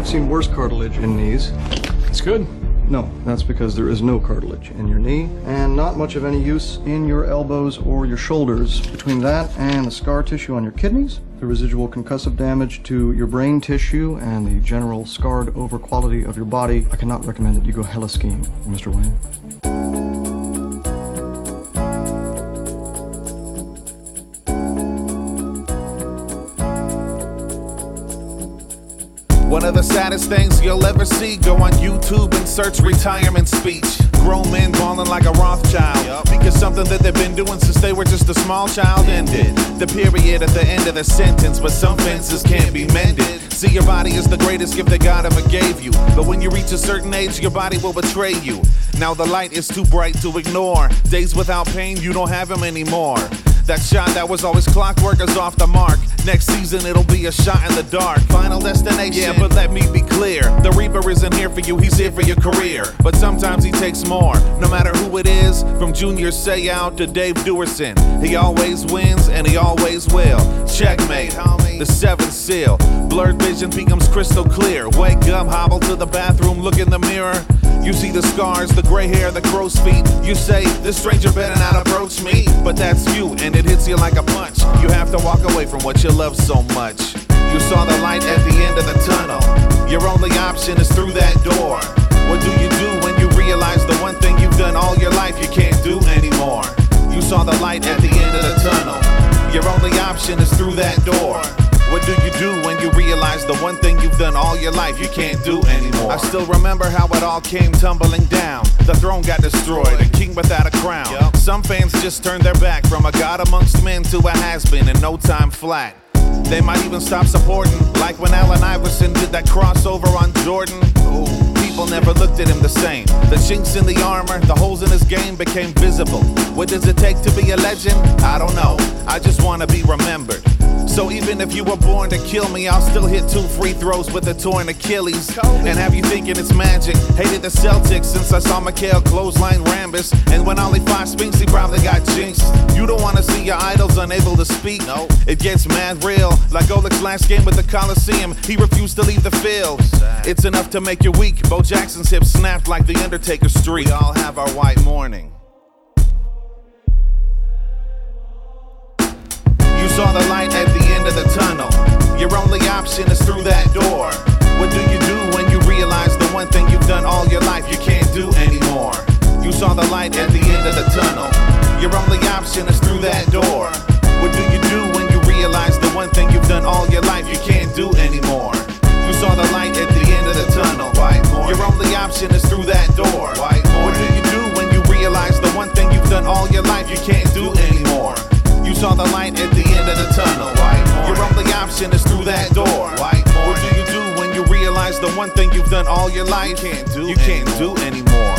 have seen worse cartilage in knees. It's good. No, that's because there is no cartilage in your knee and not much of any use in your elbows or your shoulders. Between that and the scar tissue on your kidneys, the residual concussive damage to your brain tissue, and the general scarred over quality of your body, I cannot recommend that you go heli skiing, Mr. Wayne. One of the saddest things you'll ever see. Go on YouTube and search retirement speech. Grown men bawling like a Rothschild. Because something that they've been doing since they were just a small child ended. The period at the end of the sentence, but some fences can't be mended. See, your body is the greatest gift that God ever gave you. But when you reach a certain age, your body will betray you. Now the light is too bright to ignore. Days without pain, you don't have them anymore. That shot that was always clockwork is off the mark. Next season it'll be a shot in the dark. Final destination. Yeah, but let me be clear. The Reaper isn't here for you, he's here for your career. But sometimes he takes more. No matter who it is, from Junior Seau to Dave Duerson. He always wins and he always will. Checkmate, the seventh seal. Blurred vision becomes crystal clear. Wake up, hobble to the bathroom, look in the mirror. You see the scars, the gray hair, the crow's feet. You say, this stranger better not approach me. But that's you, and it hits you like a punch. You have to walk away from what you love so much. You saw the light at the end of the tunnel. Your only option is through that door. What do you do when you realize the one thing you've done all your life you can't do anymore? You saw the light at the end of the tunnel. Your only option is through that door. What do you do when you realize the one thing you've done all your life you can't do anymore? I still remember how it all came tumbling down. The throne got destroyed, a king without a crown. Some fans just turned their back from a god amongst men to a has been in no time flat. They might even stop supporting, like when Allen Iverson did that crossover on Jordan. Ooh, people never looked at him the same. The chinks in the armor, the holes in his game became visible. What does it take to be a legend? I don't know. I just wanna be remembered. So even if you were born to kill me, I'll still hit two free throws with a torn Achilles. And have you thinking it's magic? Hated the Celtics since I saw McHale clothesline Rambis. And when Ali five speaks, he probably got jinxed. You don't wanna see your idols unable to speak. No, it gets mad real. Like Oleg's last game with the Coliseum, he refused to leave the field. It's enough to make you weak. Bo Jackson's hip snapped like the Undertaker's streak. We all have our white morning. You saw the light at the end of the tunnel. Your only option is through that door. What do you do when you realize the one thing you've done all your life you can't do anymore? You saw the light at the end of the tunnel. Your only option is through that door. What do you do when you realize the one thing you've done all your life you can't do anymore? You saw the light at the end of the tunnel. Your only option is through that door. What do you do when you realize the one thing you've done all your life you can't do anymore? You saw the light at the end of the tunnel. Option is through that door. What do you do when you realize the one thing you've done all your life can't do you can't do anymore?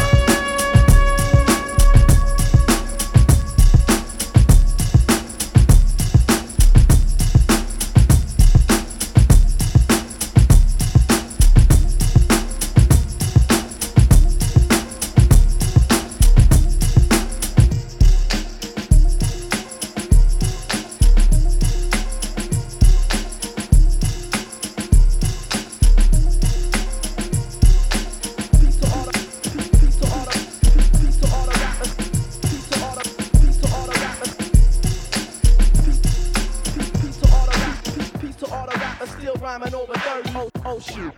Still rhyming over 30. Oh, oh shoot.